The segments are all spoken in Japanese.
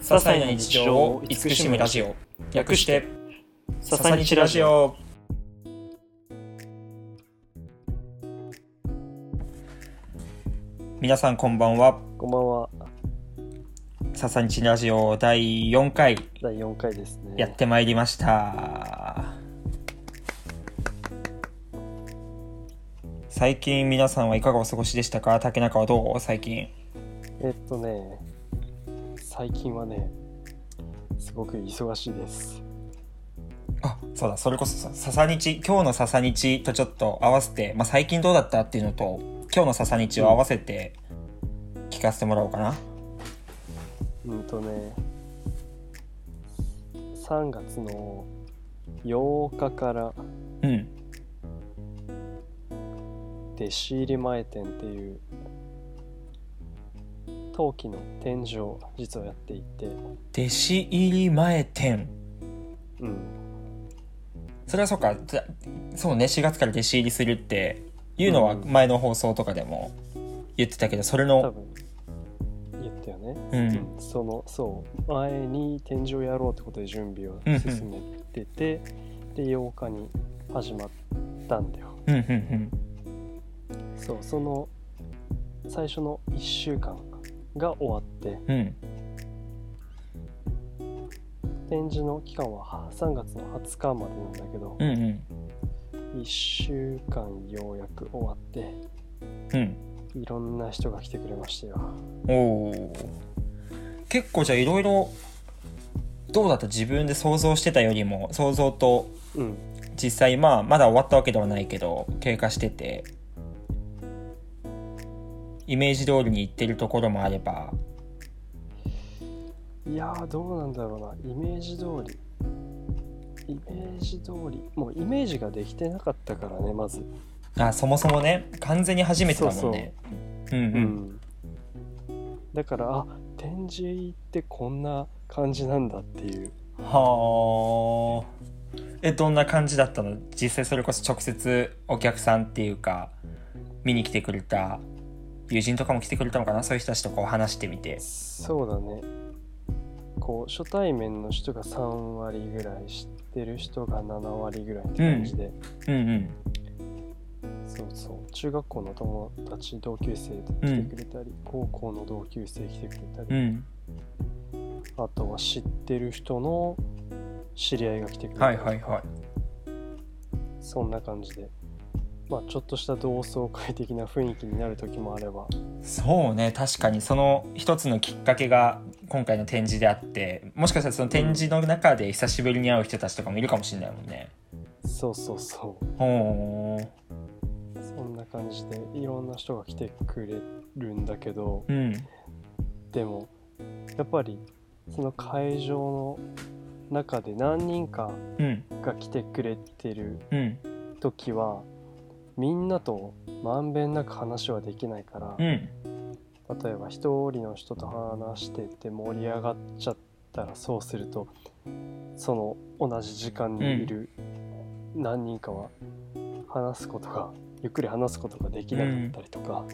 些細な日常を慈しむラジオ。略して「ささにちラジオ」皆さんこんばんは。こんばんは。「ささにちラジオ」第4回。第4回ですね。やってまいりました。最近皆さんはいかがお過ごしでしたか？竹中はどう？最近。えっとね、最近はね、すごく忙しいです。あそうだそれこそさ笹日今日の笹日とちょっと合わせて、まあ、最近どうだったっていうのと今日の笹日を合わせて聞かせてもらおうかな、うんとね、3月の8日からうん。弟子入り前展っていう陶器の展示を実はやっていて、弟子入り前展。うん、それはそうか。ざそうね。4月から弟子入りするっていうのはうん。前の放送とかでも言ってたけどそれ多の分言ったよね。うん。そのそう。前に展示をやろうってことで準備を進めてて、で8日に始まったんだよ。うんうんそう。その最初の1週間が終わってうん。うん展示の期間は3月の20日までなんだけど、うんうん。1週間ようやく終わってうん。いろんな人が来てくれましたよ。おお結構じゃあいろいろどうだった自分で想像してたよりも想像とうん。実際まあまだ終わったわけではないけど経過しててイメージ通りにいってるところもあれば。いやーどうなんだろうな。イメージ通り。イメージ通り。もうイメージができてなかったからねまず。あそもそもね完全に初めてだもんね。うんう。うんん。だからあ展示ってこんな感じなんだっていう。はあえどんな感じだったの？実際それこそ直接お客さんっていうか見に来てくれた友人とかも来てくれたのかな？そういう人たちとこう話してみて。そうだね。こう初対面の人が3割ぐらい知ってる人が7割ぐらいって感じで、うん。うんそうそう。中学校の友達同級生で来てくれたり、高校の同級生来てくれたり、うん。あとは知ってる人の知り合いが来てくれたはり、いはいはい。そんな感じでまあちょっとした同窓会的な雰囲気になる時もあれば。そうね確かに。その一つのきっかけが今回の展示であってもしかしたらその展示の中で久しぶりに会う人たちとかもいるかもしれないもんね。そうそうそう。ほーそんな感じでいろんな人が来てくれるんだけどうん。でもやっぱりその会場の中で何人かうん。が来てくれてるうん。時はみんなとまんべんなく話はできないから、うん。例えば一人の人と話してて盛り上がっちゃったらそうするとその同じ時間にいる何人かは話すことがゆっくり話すことができなかったりとか、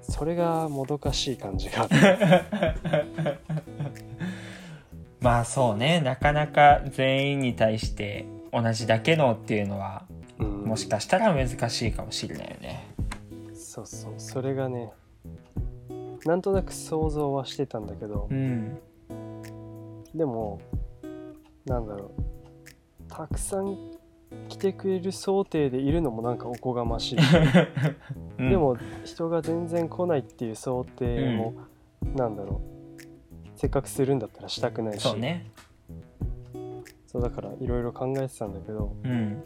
それがもどかしい感じが まあそうね。なかなか全員に対して同じだけのっていうのはうんもしかしたら難しいかもしれないよね。そうそうそれがねなんとなく想像はしてたんだけどうんでもなんだろうたくさん来てくれる想定でいるのもなんかおこがましい。うん。でも人が全然来ないっていう想定も、なんだろうせっかくするんだったらしたくないし。そうね。そうだからいろいろ考えてたんだけどうん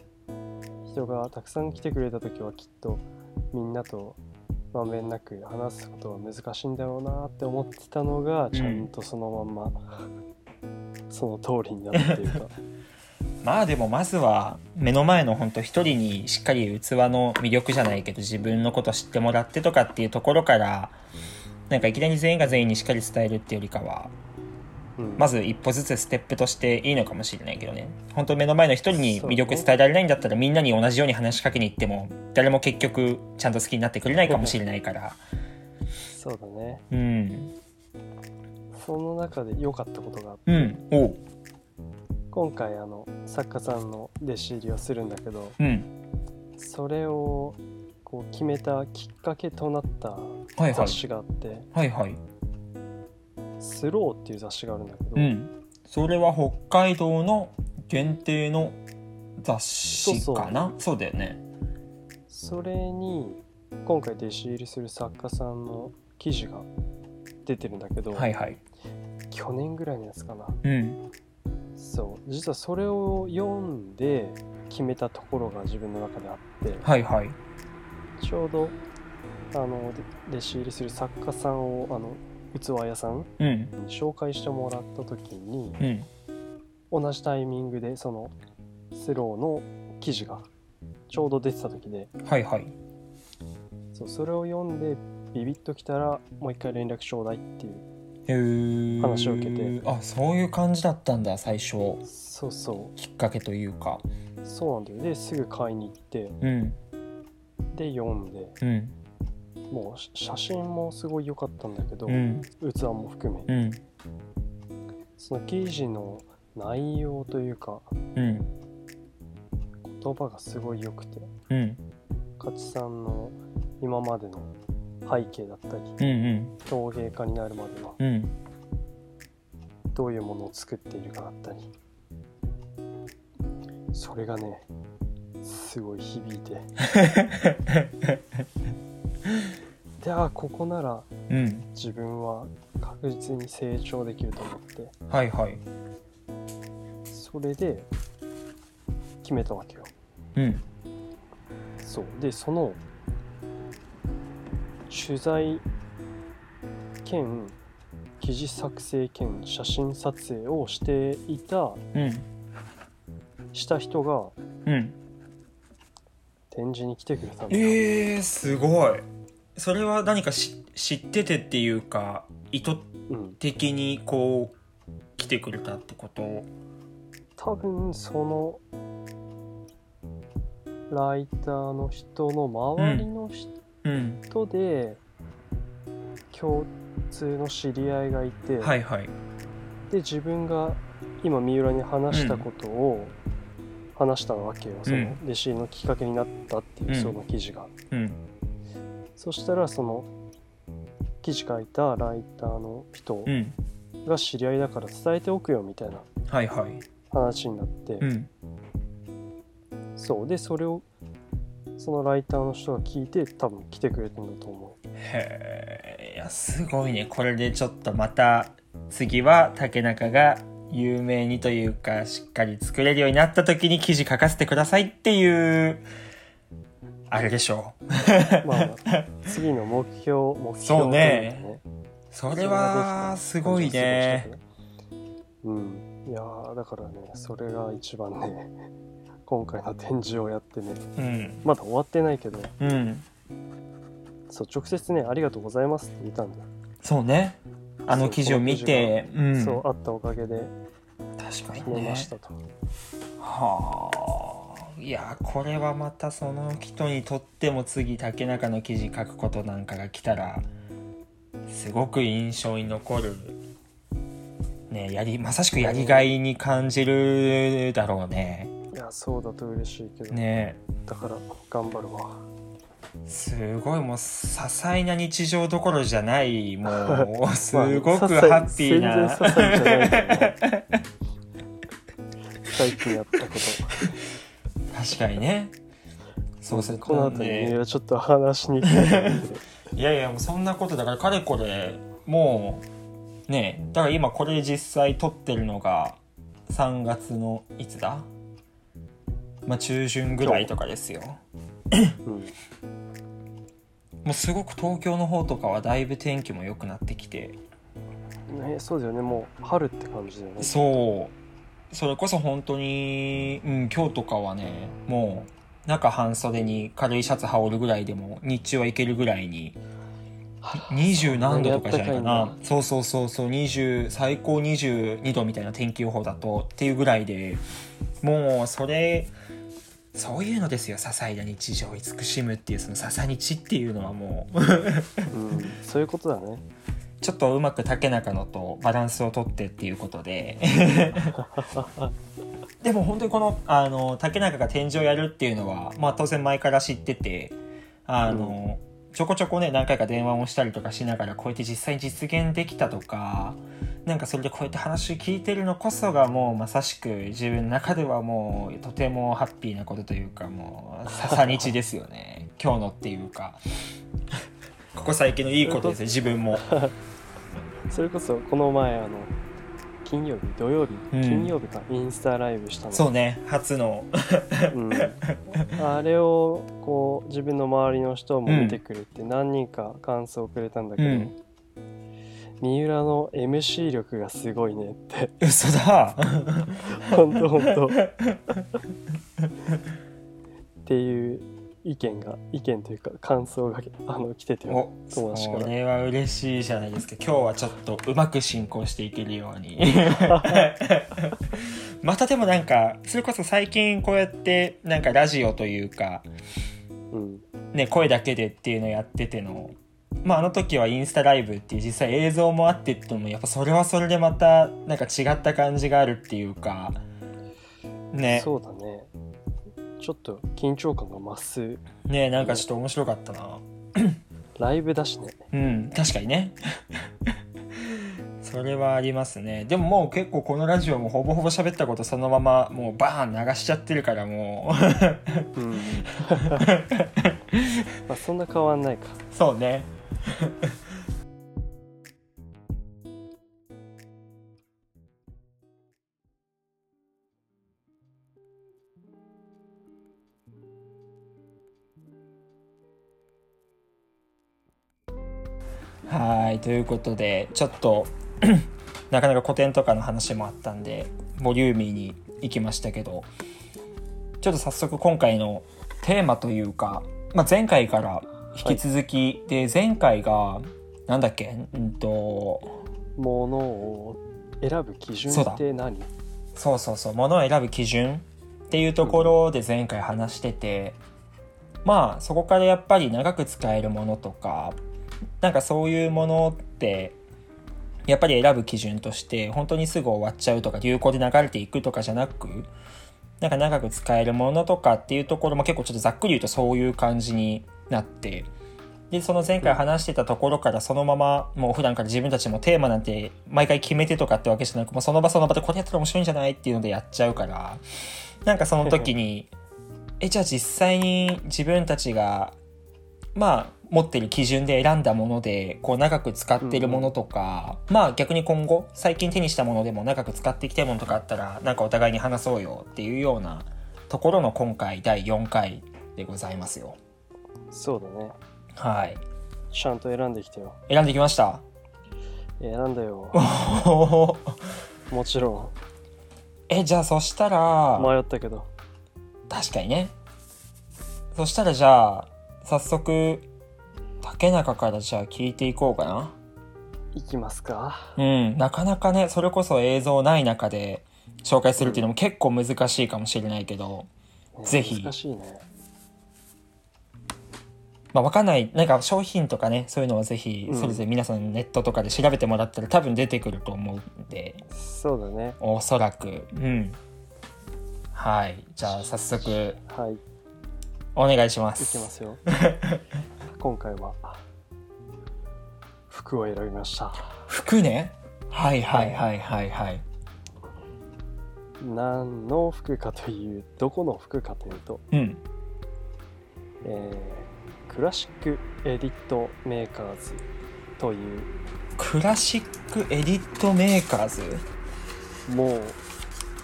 人がたくさん来てくれた時はきっとみんなとまんべんなく話すことは難しいんだろうなって思ってたのがちゃんとそのまんま、その通りになるっていうか。まあでもまずは目の前の本当一人にしっかり器の魅力じゃないけど自分のこと知ってもらってとかっていうところからなんかいきなり全員が全員にしっかり伝えるっていうよりかはうんまず一歩ずつステップとしていいのかもしれないけどね。本当目の前の一人に魅力伝えられないんだったらみんなに同じように話しかけに行っても誰も結局ちゃんと好きになってくれないかもしれないから。そうだね。うん。その中で良かったことがあって。うん。お。う今回あの作家さんの弟子入りをするんだけどうん。それをこう決めたきっかけとなったはいはい。雑誌があって。はいはい「スロー」っていう雑誌があるんだけど、うん。それは北海道の限定の雑誌かな？そうだよね。それに今回弟子入りする作家さんの記事が出てるんだけど、はいはい。去年ぐらいのやつかな。うん。そう。実はそれを読んで決めたところが自分の中であってはいはい。ちょうどあので弟子入りする作家さんをあの器屋さん？うん。に紹介してもらった時にうん。同じタイミングでそのスローの記事がちょうど出てた時で。はいはい。そうそれを読んでビビッときたらもう一回連絡ちょうだいっていう。へー。話を受けて。あそういう感じだったんだ最初。そうそきっかけというか。うそうなんだよ。ですぐ買いに行って。うん。で読んで。うんもうし写真もすごい良かったんだけど、うん。器も含めうん。その記事の内容というかうん。言葉がすごい良くてうん。勝さんの今までの背景だったりうんうん。陶芸家になるまでのうん。どういうものを作っているかだったりそれがねすごい響いて であここならうん。自分は確実に成長できると思って。はいはい。それで決めたわけよ。うん。そう。でその取材兼記事作成兼写真撮影をしていたうん。した人がうん。展示に来てくれたんだよ、えー、すごいそれは何かし知っててっていうか意図うん、的にこう来てくれたってこと？多分そのライターの人の周りのうん人で共通の知り合いがいて、はいはい。で自分が今三浦に話したことを話したわけよ、その弟子のきっかけになったっていううん。その記事が、うんそしたらその記事書いたライターの人うん。が知り合いだから伝えておくよみたいな話になって、うん。そう。でそれをそのライターの人が聞いて多分来てくれたんだと思へえいやすごいね。これでちょっとまた次は竹中が有名にというかしっかり作れるようになった時に記事書かせてくださいっていうあれでしょ。う うまあ次の目標目標そうね。というかそれはすごいね。うん。いやーだからねそれが一番ね 今回の展示をやってね。うん。まだ終わってないけど。うん。そう直接ね「ありがとうございます」って言ったんだ。よ、そうね。あの記事を見てうん。そうあったおかげで。確かにね。ましたと、はあいやこれはまたその人にとっても次竹中の記事書くことなんかが来たらすごく印象に残るねやりまさしくやりがいに感じるだろうね。いやそうだと嬉しいけど、ね。だから頑張るわ。すごいもう些細な日常どころじゃないもうす まあごくハッピーな、最近やったこと確かにね。そうそうこの後にねねちょっと話しにくいいやいやもうそんなことだからかれこれもうねだから今これ実際撮ってるのが3月のいつだ？まあ中旬ぐらいとかですよ。うん。もうすごく東京の方とかはだいぶ天気も良くなってきて。ね、そうだよね。もう春って感じだよね。そうそれこそ本当に、うん、今日とかはねもう中半袖に軽いシャツ羽織るぐらいでも日中はいけるぐらいに20何度とかじゃないかな。そうそうそうそう。20最高22度みたいな天気予報だとっていうぐらいでもうそれそういうのですよ。些細な日常を慈しむっていうその笹日っていうのはもう。うん、そういうことだねちょっとうまく竹中のとバランスをとってっていうことで。でも本当にこのあの竹中が展示をやるっていうのは、まあ、当然前から知っててあの、ちょこちょこね何回か電話をしたりとかしながらこうやって実際に実現できたとかなんかそれでこうやって話聞いてるのこそがもうまさしく自分の中ではもうとてもハッピーなことというかもうさ日ですよね。今日のっていうか。ここ最近のいいことですよ自分もそれこそこの前あの金曜日土曜日、うん。金曜日かインスタライブしたの。そうね初の。うん、あれをこう自分の周りの人も見てくれて何人か感想をくれたんだけど、うん。三浦の MC 力がすごいねって。嘘だ。本当本当。っていう意見が意見というか感想があの来ててお友達から。それは嬉しいじゃないですか。今日はちょっとうまく進行していけるように。またでもなんかそれこそ最近こうやってなんかラジオというかうん。ね声だけでっていうのやっててのまああの時はインスタライブっていう実際映像もあってってのもやっぱそれはそれでまたなんか違った感じがあるっていうかね。そうだねちょっと緊張感が増す。ねなんかちょっと面白かったな。ライブだしね。うん確かにね。それはありますね。でももう結構このラジオもほぼほぼ喋ったことそのままもうバーン流しちゃってるからもう。うん。まあそんな変わんないか。そうねはいということでちょっと なかなか古典とかの話もあったんでボリューミーにいきましたけどちょっと早速今回のテーマというか、まあ、前回から引き続き、で前回がなんだっけうんとものを選ぶ基準そうだ。って何？そうそうそう物を選ぶ基準っていうところで前回話してて、まあそこからやっぱり長く使えるものとかなんかそういうものってやっぱり選ぶ基準として本当にすぐ終わっちゃうとか流行で流れていくとかじゃなくなんか長く使えるものとかっていうところも結構ちょっとざっくり言うとそういう感じになってでその前回話してたところからそのままもう普段から自分たちもテーマなんて毎回決めてとかってわけじゃなくもうその場その場でこれやったら面白いんじゃないっていうのでやっちゃうからなんかその時に えじゃあ実際に自分たちがまあ持ってる基準で選んだものでこう長く使ってるものとか、まあ逆に今後最近手にしたものでも長く使っていきたいものとかあったらなんかお互いに話そうよっていうようなところの今回第4回でございますよ。そうだね。はい。ちゃんと選んできてよ。選んできました？選んだよ。もちろえじゃあそしたらん迷ったけど。確かにね。そしたらじゃあ早速竹中からじゃあ聞いていこうかな。いきますか。うんなかなかねそれこそ映像ない中で紹介するっていうのも結構難しいかもしれないけど、ねぜひ。難しいね。まあ、わかんないなんか商品とかねそういうのはぜひうん。それぞれ皆さんネットとかで調べてもらったら多分出てくると思うんで。そうだね。おそらく。うん。はい。じゃあ早速はいお願いしまいきすますよ。今回は服を選びました。服ね？はいはいはいはいはい。何の服かというどこの服かというと、うん。えークラシックエディットメーカーズというクラシックエディットメーカーズ？もう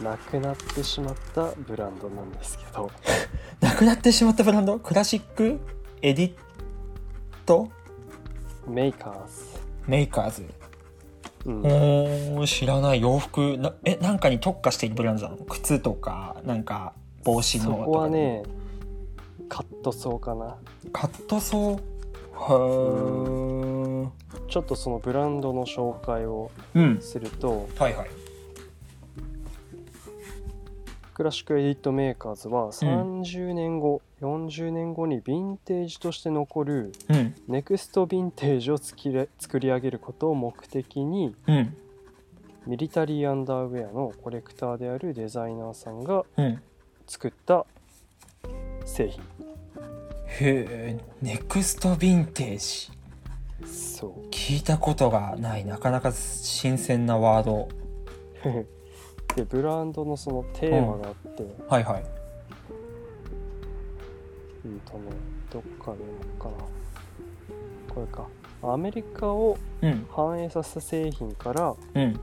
なくなってしまったブランドなんですけど。なくなってしまったブランド？クラシック？エディット？メーカーズ、メーカーズ。うん。おー知らない。洋服。なえなんかに特化しているブランドなの？靴とかなんか帽子のそとかこはねカットソーかな。カットソー？へー。ちょっとそのブランドの紹介をうん。するとはいはいクラシックエディットメーカーズは30年後、40年後にヴィンテージとして残るうん。ネクストヴィンテージを作り上げることを目的にうん。ミリタリーアンダーウェアのコレクターであるデザイナーさんがうん。作った製品。へえネクストヴィンテージ。そう。聞いたことがないなかなか新鮮なワード でブランドのそのテーマがあって、はいはい。うんとねどっかで読もうかなこれか。アメリカをうん。反映させた製品からうん。ヴ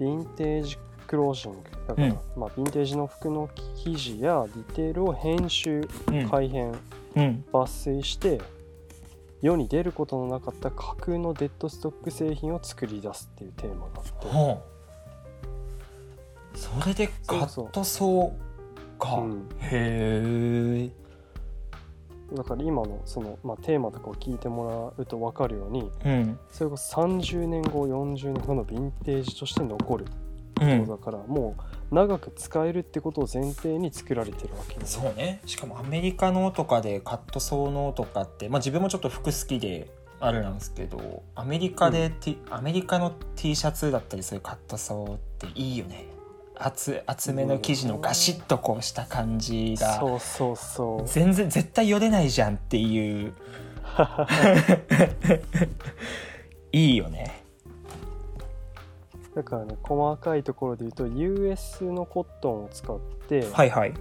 ィンテージクロージング。だから、うん。まあ、ヴィンテージの服の生地やディテールを編集うん。改変うん。抜粋して世に出ることのなかった架空のデッドストック製品を作り出すっていうテーマがあってそれでカットソーか。うん。へえだから今のその、まあ、テーマとかを聞いてもらうと分かるようにうん。それこそ30年後40年後のヴィンテージとして残るうん。だからもう長く使えるってことを前提に作られてるわけよ。そうね。しかもアメリカのとかでカットソーのとかって、まあ、自分もちょっと服好きであれなんですけどアメリカで、T アメリカの T シャツだったりそういうカットソーっていいよね厚厚めの生地のガシッとこうした感じが。そうそうそう。全然絶対よれないじゃんっていう。いいよね。だからね細かいところで言うと US のコットンを使って、はいはい。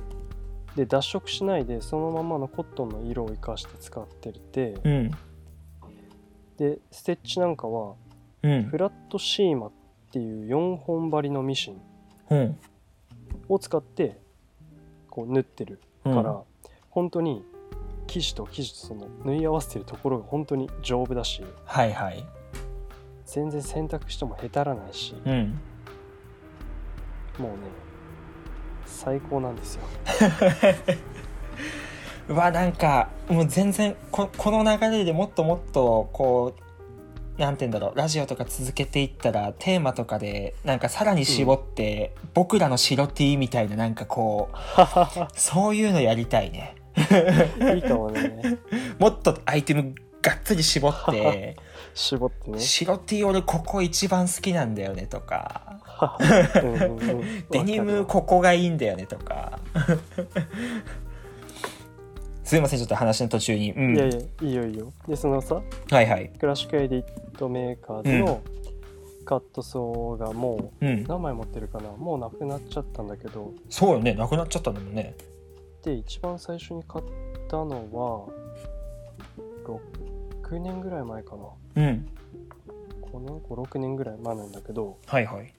で脱色しないでそのままのコットンの色を生かして使ってて。うん。でステッチなんかはうん。フラットシーマっていう4本針のミシン。うんを使ってこう縫ってるうん。から、本当に生地と生地とその縫い合わせてるところが本当に丈夫だしはいはい。全然洗濯してもへたらないしうん。もうね最高なんですよ。うわなんかもう全然ここの流れでもっともっとこうなんて言うんだろうラジオとか続けていったらテーマとかでなんかさらに絞って、僕らの白 T みたいななんかこう そういうのやりたいね。いいかもね。もっとアイテムがっつり絞って 絞ってね。白 T 俺ここ一番好きなんだよねとか。うんうんうん。デニムここがいいんだよねとかすいませんちょっと話の途中に、うん、いやいやいいよいいよ。でそのさはいはい。クラシックエディットメーカーズのカットソーがもうん。う何枚持ってるかな？もうなくなっちゃったんだけど。そうよね。なくなっちゃったんだもんね。で一番最初に買ったのは6年ぐらい前かな。うん。5年56年ぐらい前なんだけどはいはい。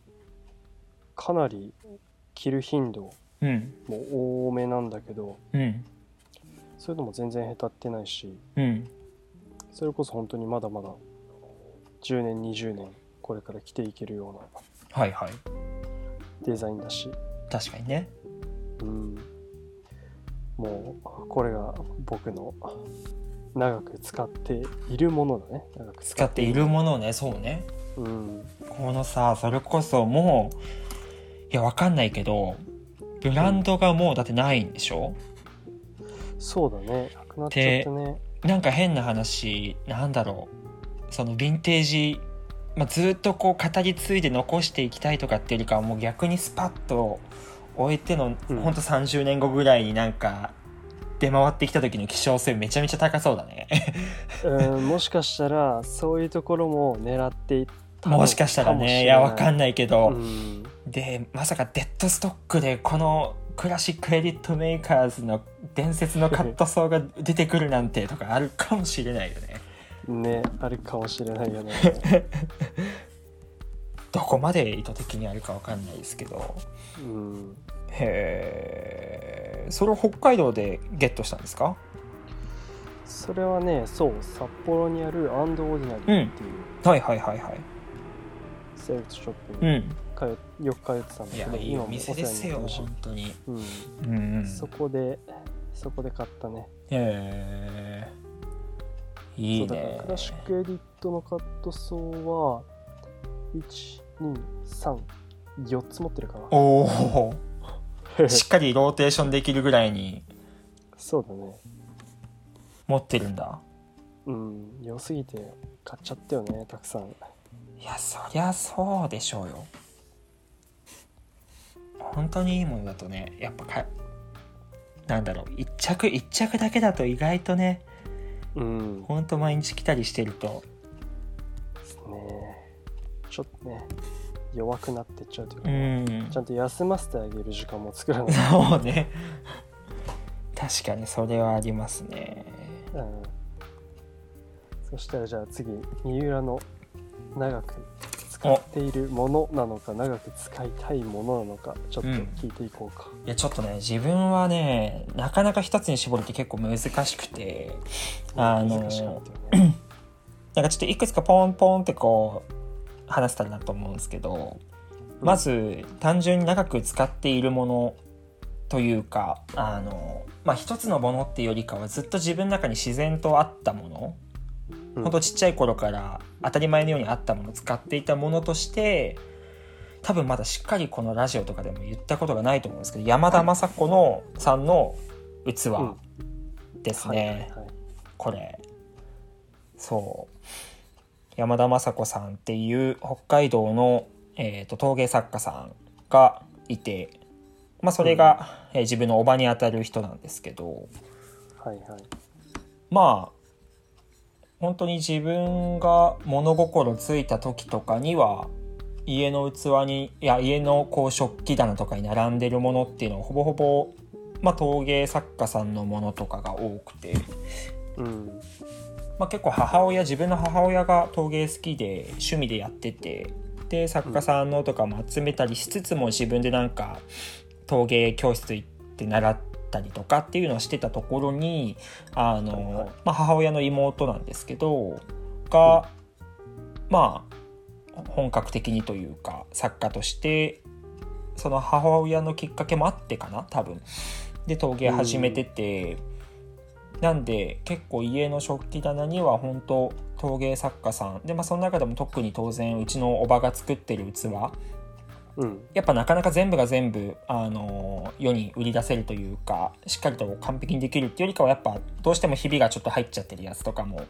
かなり着る頻度うん。も多めなんだけどうんそれでも全然へたってないしうん。それこそ本当にまだまだ10年20年これから着ていけるようなはいはい。デザインだし。確かにね。うん。もうこれが僕の長く使っているものだね。長く使っているものをね。そうね。うんこのさそれこそもういやわかんないけどブランドがもうだってないんでしょ？そうだね。なくなっちゃったね。なんか変な話なんだろう。そのヴィンテージ、まあ、ずっとこう語り継いで残していきたいとかっていうよりかはもう逆にスパッと終えての、うん。ほんと30年後ぐらいになんか出回ってきた時の希少性めちゃめちゃ高そうだね。うんもしかしたらそういうところも狙っていったのもしかしたらね。いやわかんないけうど、ん。でまさかデッドストックでこのクラシックエディットメーカーズの伝説のカットソーが出てくるなんてとかあるかもしれないよね。ねあるかもしれないよね。どこまで意図的にあるかわかんないですけど。うん。へえそれを北海道でゲットしたんですか？それはねそう札幌にあるアンドオーディナリーっていうはいはいはいはい。セレクトショップに。うん通っよく通ってたんだけどいお店ですよ本当に。うん。うんうん。そこでそこで買ったね。へえ。いいそうだねクラシックエディットのカットソーは123 4つ持ってるかな。おお しっかりローテーションできるぐらいに。そうだね。持ってるんだ。うん。良すぎて買っちゃったよねたくさん。いやそりゃそうでしょうよ本当にいいものだとねやっぱかなんだろう一着一着だけだと意外とねうん。ほんと毎日来たりしてると。ね。ちょっとね弱くなってっちゃうというか、うん。ちゃんと休ませてあげる時間も作らないそうね。確かにそれはありますね。うん。そしたらじゃあ次三浦の長く使っているものなのか長く使いたいものなのかちょっと聞いていこうか、いやちょっとね自分はねなかなか一つに絞るって結構難しくてあのね。なんかちょっといくつかポンポンってこう話せたらなと思うんですけどまず単純に長く使っているものというかあのまあ一つのものっていうよりかはずっと自分の中に自然とあったものうんほん。とちっちゃい頃から当たり前のようにあったもの使っていたものとして多分まだしっかりこのラジオとかでも言ったことがないと思うんですけど山田雅子のさんの器うん。ですね、はいこれ。そう。山田雅子さんっていう北海道の、えー、と陶芸作家さんがいて、まあ、それが、えー自分のおばにあたる人なんですけど。はいはい。まあ本当に自分が物心ついた時とかには家の器にいや家のこう食器棚とかに並んでるものっていうのはほぼほぼ、まあ、陶芸作家さんのものとかが多くて。うんまあ、結構母親自分の母親が陶芸好きで趣味でやっててで作家さんのとかも集めたりしつつも自分でなんか陶芸教室行って習ってたりとかっていうのをしてたところにあの、まあ、母親の妹なんですけどが、まあ本格的にというか作家としてその母親のきっかけもあってかな多分で陶芸始めてて。なんで結構家の食器棚には本当陶芸作家さんで、まあ、その中でも特に当然うちのおばが作ってる器うん。やっぱなかなか全部が全部、あの世に売り出せるというかしっかりと完璧にできるっていうよりかはやっぱどうしてもひびがちょっと入っちゃってるやつとかも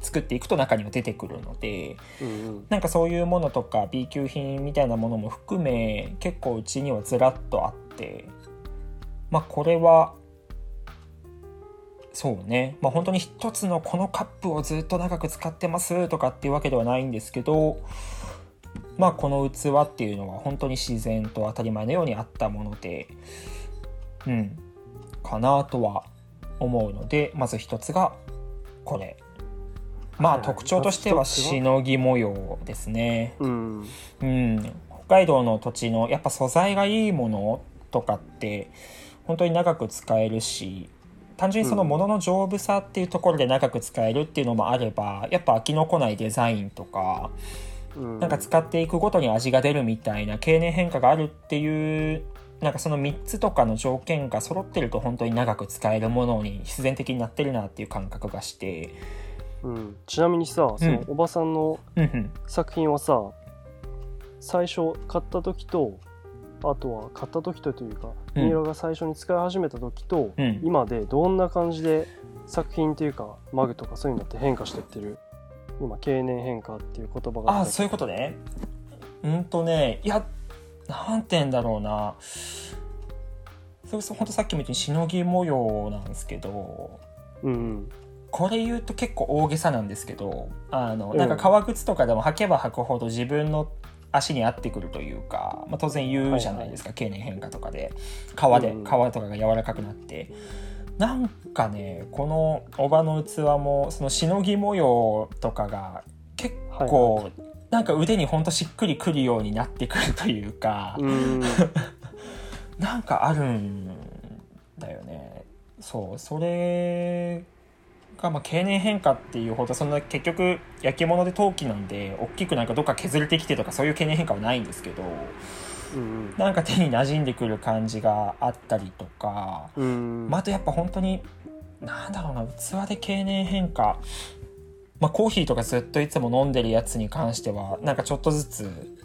作っていくと中には出てくるのでうんうん。なんかそういうものとか B 級品みたいなものも含め結構うちにはずらっとあってまあこれはそうね。まあ本当に一つのこのカップをずっと長く使ってますとかっていうわけではないんですけどまあこの器っていうのは本当に自然と当たり前のようにあったものでうん。かなとは思うのでまず一つがこれ。まあはい特徴としてはしのぎ模様ですね。うんうん。北海道の土地のやっぱ素材がいいものとかって本当に長く使えるし単純にそのものの丈夫さっていうところで長く使えるっていうのもあればやっぱ飽きのこないデザインとかうんなんか使っていくごとに味が出るみたいな経年変化があるっていうなんかその3つとかの条件が揃ってると本当に長く使えるものに必然的になってるなっていう感覚がして。うん。ちなみにさそのおばさんのうん。うん作品はさ最初買った時とあとは買った時とというかうん。三浦が最初に使い始めた時と、うん。今でどんな感じで作品というかマグとかそういうのって変化してってる？今経年変化っていう言葉があそういうことね。うんとねいやなんて言うんだろうな。それこそ本当さっきも言ったようにしのぎ模様なんですけどうんうん。これ言うと結構大げさなんですけどあのうん。なんか革靴とかでも履けば履くほど自分の足に合ってくるというか、まあ、当然言うじゃないですか、経年変化とかで。革でうん。革とかが柔らかくなって。なんかねこのおばの器もそのしのぎ模様とかが結構、なんか腕にほんとしっくりくるようになってくるというか、うん。なんかあるんだよね。そうそれがまあ経年変化っていうほどそんな結局焼き物で陶器なんで大きくなんかどっか削れてきてとかそういう経年変化はないんですけどうんなんか手に馴染んでくる感じがあったりとか、うんまあ、あとやっぱ本当になんだろうな器で経年変化。まあコーヒーとかずっといつも飲んでるやつに関してはなんかちょっとずつ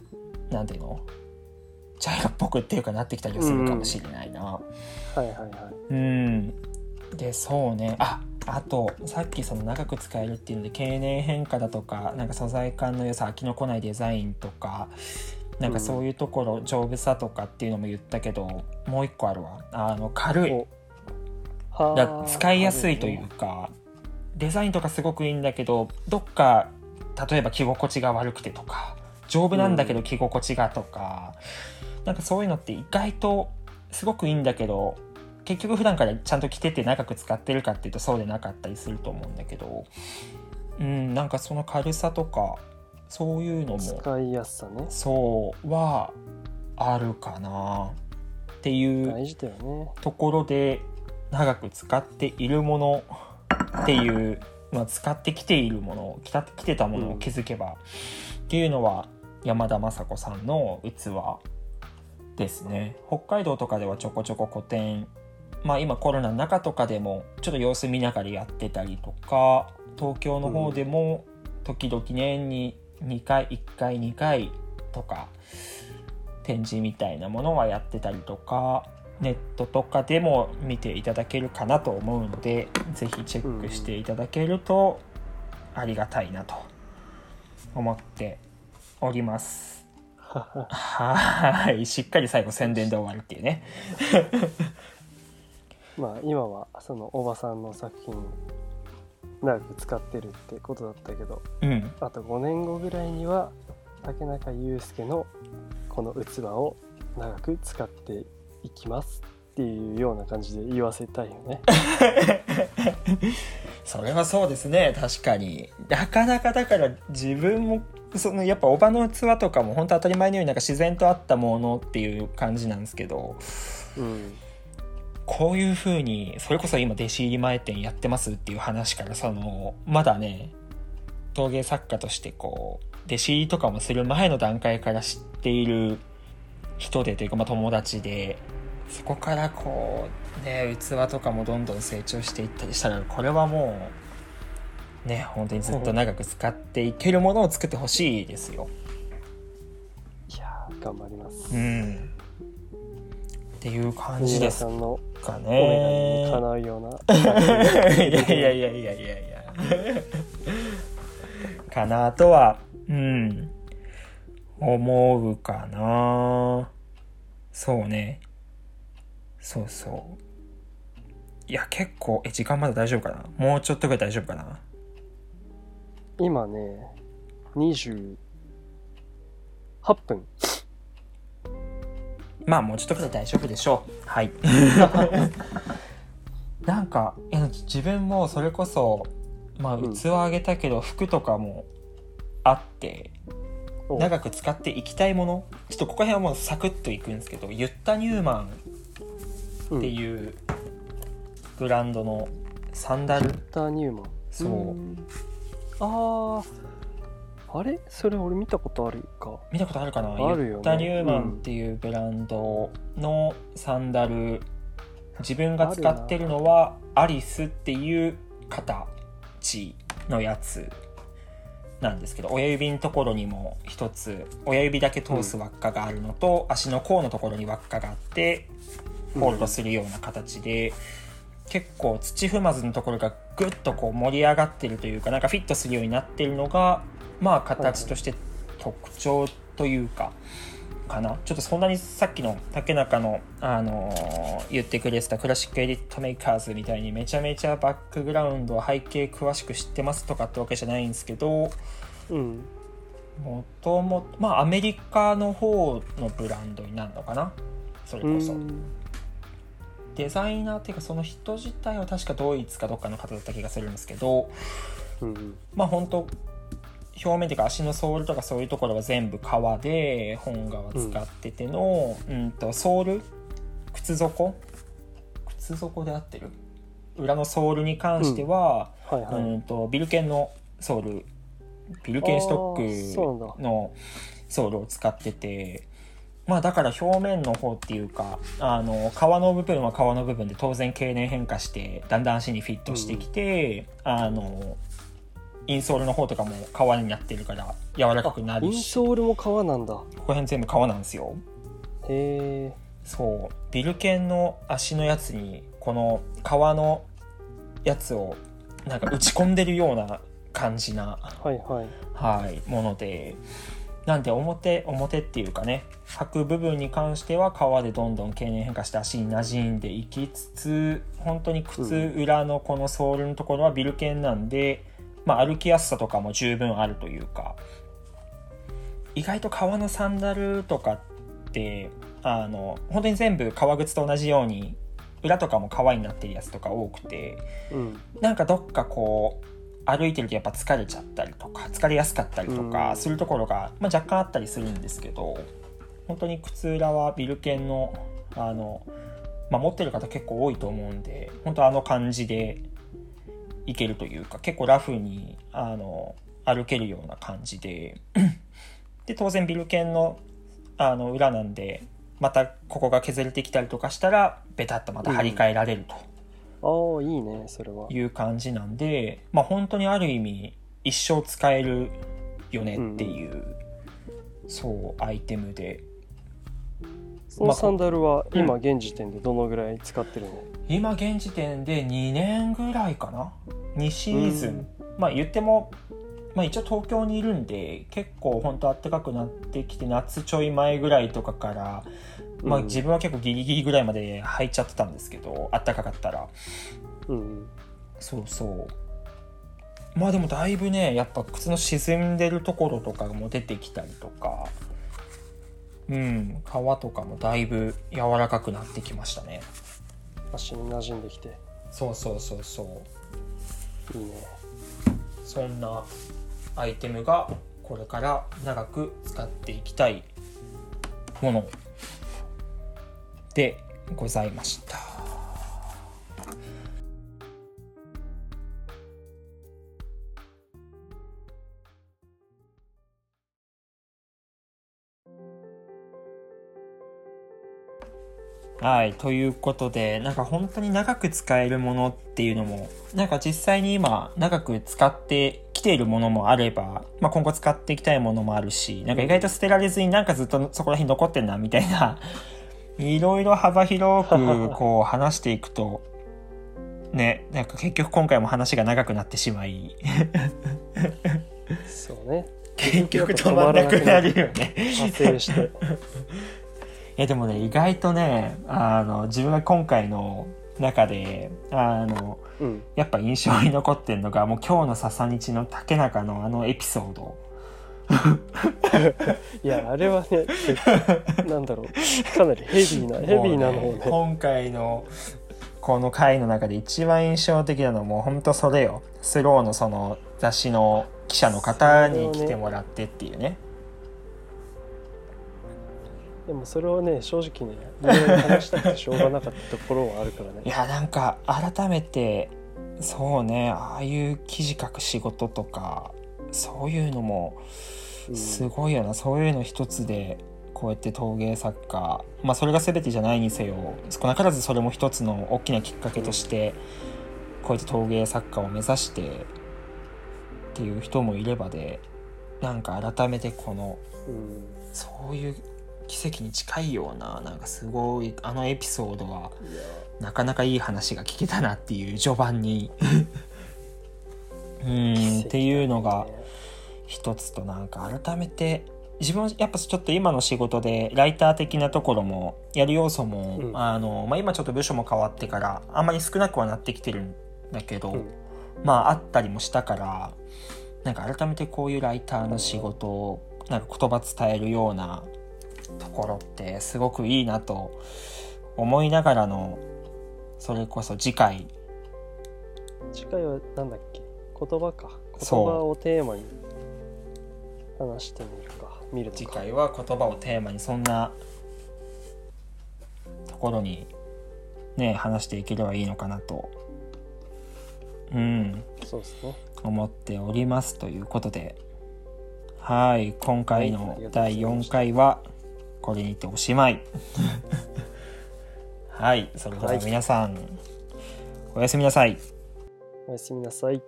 なんていうの？茶色っぽくっていうかなってきたりはするかもしれないな。はいはいはい。うん。で、そうね。あ、あと、さっきその長く使えるっていうので、経年変化だとか、なんか素材感の良さ、飽きのこないデザインとか、なんかそういうところ、丈夫さとかっていうのも言ったけど、もう一個あるわ。あの、軽い。だあ使いやすいというか、デザインとかすごくいいんだけど、どっか、例えば着心地が悪くてとか、丈夫なんだけど着心地がとか、なんかそういうのって意外とすごくいいんだけど、結局普段からちゃんと着てて長く使ってるかっていうとそうでなかったりすると思うんだけど、うん、なんかその軽さとか、そういうのも、使いやすさね。そうはあるかなっていう大事だよね。ところで長く使っているものっていう、まあ、使ってきているもの着た着てたものを気づけば、っていうのは山田雅子さんの器ですね。北海道とかではちょこちょこ個展まあ今コロナの中とかでもちょっと様子見ながらやってたりとか東京の方でも時々年に2回1回2回とか展示みたいなものはやってたりとかネットとかでも見ていただけるかなと思うのでぜひチェックしていただけるとありがたいなと思っております。はいしっかり最後宣伝で終わるっていうね。まあ今はそのおばさんの作品長く使ってるってことだったけどうん。あと5年後ぐらいには竹中雄介のこの器を長く使っていきますっていうような感じで言わせたいよね。それはそうですね。確かに。なかなかだから自分もそのやっぱおばの器とかも本当当たり前のようになんか自然とあったものっていう感じなんですけど。うん、こういう風にそれこそ今弟子入り前店やってますっていう話からそのまだね陶芸作家としてこう弟子入りとかもする前の段階から知っている人でというか、まあ、友達でそこからこうね器とかもどんどん成長していったりしたらこれはもうね本当にずっと長く使っていけるものを作ってほしいですよ。いやー頑張ります。うんっていう感じですかね。叶うような。いやいやいやいやいやいや。かなとは、うん、思うかな。そうね。そうそう。いや、結構、え、時間まだ大丈夫かなもうちょっとぐらい大丈夫かな今ね28分。まあ、もうちょっとぐらい大丈夫でしょう。はい。なんか、自分もそれこそ、まあ、うん。器あげたけど、服とかもあって、お長く使っていきたいもの？ちょっとここら辺はもうサクッといくんですけどユッタ・ニューマンっていうブランドのサンダル、ターニューマン。そう。うん。あああれ？それ俺見たことあるか。見たことあるかな？あるよね。ユッタ・ニューマンっていうブランドのサンダル。自分が使ってるのはアリスっていう形のやつなんですけど親指のところにも一つ親指だけ通す輪っかがあるのと、足の甲のところに輪っかがあってホールドするような形で、結構土踏まずのところがぐっとこう盛り上がってるというかなんかフィットするようになってるのがまあ形として特徴というかかなちょっとそんなにさっきの竹中の、あのー言ってくれてたクラシックエディットメーカーズみたいにめちゃめちゃバックグラウンド背景詳しく知ってますとかってわけじゃないんですけどうん。もともとまあアメリカの方のブランドになるのかなそれこそ。うんデザイナーっていうかその人自体は確かドイツかどっかの方だった気がするんですけどうんまあ本当表面っていうか足のソールとかそういうところは全部革で本革使ってての、うん、とソール？靴底？靴底で合ってる？裏のソールに関しては、はいはい。うんとビルケンのソール。ビルケンストックのソールを使ってて。まあだから表面の方っていうかあの皮の部分は皮の部分で当然経年変化してだんだん足にフィットしてきて、あのインソールの方とかも皮になってるから柔らかくなインるし。こソールも革なんだ。こら辺全部皮なんですよ。へへえそう。ビル犬の足のやつにこの革のやつをなんか打ち込んでるような感じな、はいはい。はい、もので。なんで表表っていうかね履く部分に関しては革でどんどん経年変化して足に馴染んでいきつつ本当に靴裏のこのソールのところはビル犬なんで、まあ、歩きやすさとかも十分あるというか。意外と革のサンダルとかってあの本当に全部革靴と同じように裏とかも革になってるやつとか多くてうん。なんかどっかこう歩いてるとやっぱ疲れちゃったりとか疲れやすかったりとうん。かするところが、まあ、若干あったりするんですけど本当に靴裏はビル犬のあの、まあ、持ってる方結構多いと思うんで本当あの感じでいけるというか結構ラフにあの歩けるような感じで。で当然ビル犬のあの裏なんでまたここが削れてきたりとかしたらベタッとまた張り替えられると。ああいいねそれは。いう感じなんで、まあ本当にある意味一生使えるよねっていう、そうアイテムで。そのサンダルはうん。今現時点でどのぐらい使ってるの、今現時点で2年ぐらいかな？2シーズン、まあ言っても、まあ、一応東京にいるんで結構本当暖かくなってきて夏ちょい前ぐらいとかから、まあ、うん自分は結構ギリギリぐらいまで履いちゃってたんですけど暖かかったら。うん。そうそう。まあでもだいぶねやっぱ靴の沈んでるところとかも出てきたりとかうん。皮とかもだいぶ柔らかくなってきましたね足に馴染んできて。そうそうそうそう。いいね。そんなアイテムがこれから長く使っていきたいものでございましたはいということでなんか本当に長く使えるものっていうのもなんか実際に今長く使ってきているものもあれば、まあ、今後使っていきたいものもあるしなんか意外と捨てられずになんかずっとそこら辺残ってんなみたいないろいろ幅広くこう話していくと ねなんか結局今回も話が長くなってしまい。そうね。結局止まらなくなるよね。派生して。いやでもね意外とねあの自分が今回の中であのうん。やっぱ印象に残ってるのがもう今日の笹日の竹中のあのエピソード。いやあれはねけ なんだろう。かなりヘビーなヘビーなのね。今回のこの回の中で一番印象的なのはもうほんとそれよ。スローのその雑誌の記者の方に来てもらってっていうねでもそれをね正直ねいろいろ話したくてしょうがなかったところはあるからね。いやなんか改めてそうねああいう記事書く仕事とかそういうのもうん。すごいよな、そういうの一つでこうやって陶芸作家まあそれが全てじゃないにせよ少なからずそれも一つの大きなきっかけとしてこうやって陶芸作家を目指してっていう人もいればでなんか改めてこのうん。そういう奇跡に近いようななんかすごいあのエピソードはなかなかいい話が聞けたなっていう序盤に。うんっていうのが一つとなんか改めて自分はやっぱちょっと今の仕事でライター的なところもやる要素も、うん。あのまあ、今ちょっと部署も変わってからあんまり少なくはなってきてるんだけど、うん。まああったりもしたからなんか改めてこういうライターの仕事をなんか言葉伝えるようなところってすごくいいなと思いながらのそれこそ次回。次回はなんだっけ？言葉か。言葉をテーマに話してみるか。見る次回は言葉をテーマにそんなところにね話していければいいのかなと。うん。そうですね。思っておりますということで。はい。今回の第いました。4回はこれにておしまい。はいそれでは皆さん、おやすみなさい。おやすみなさい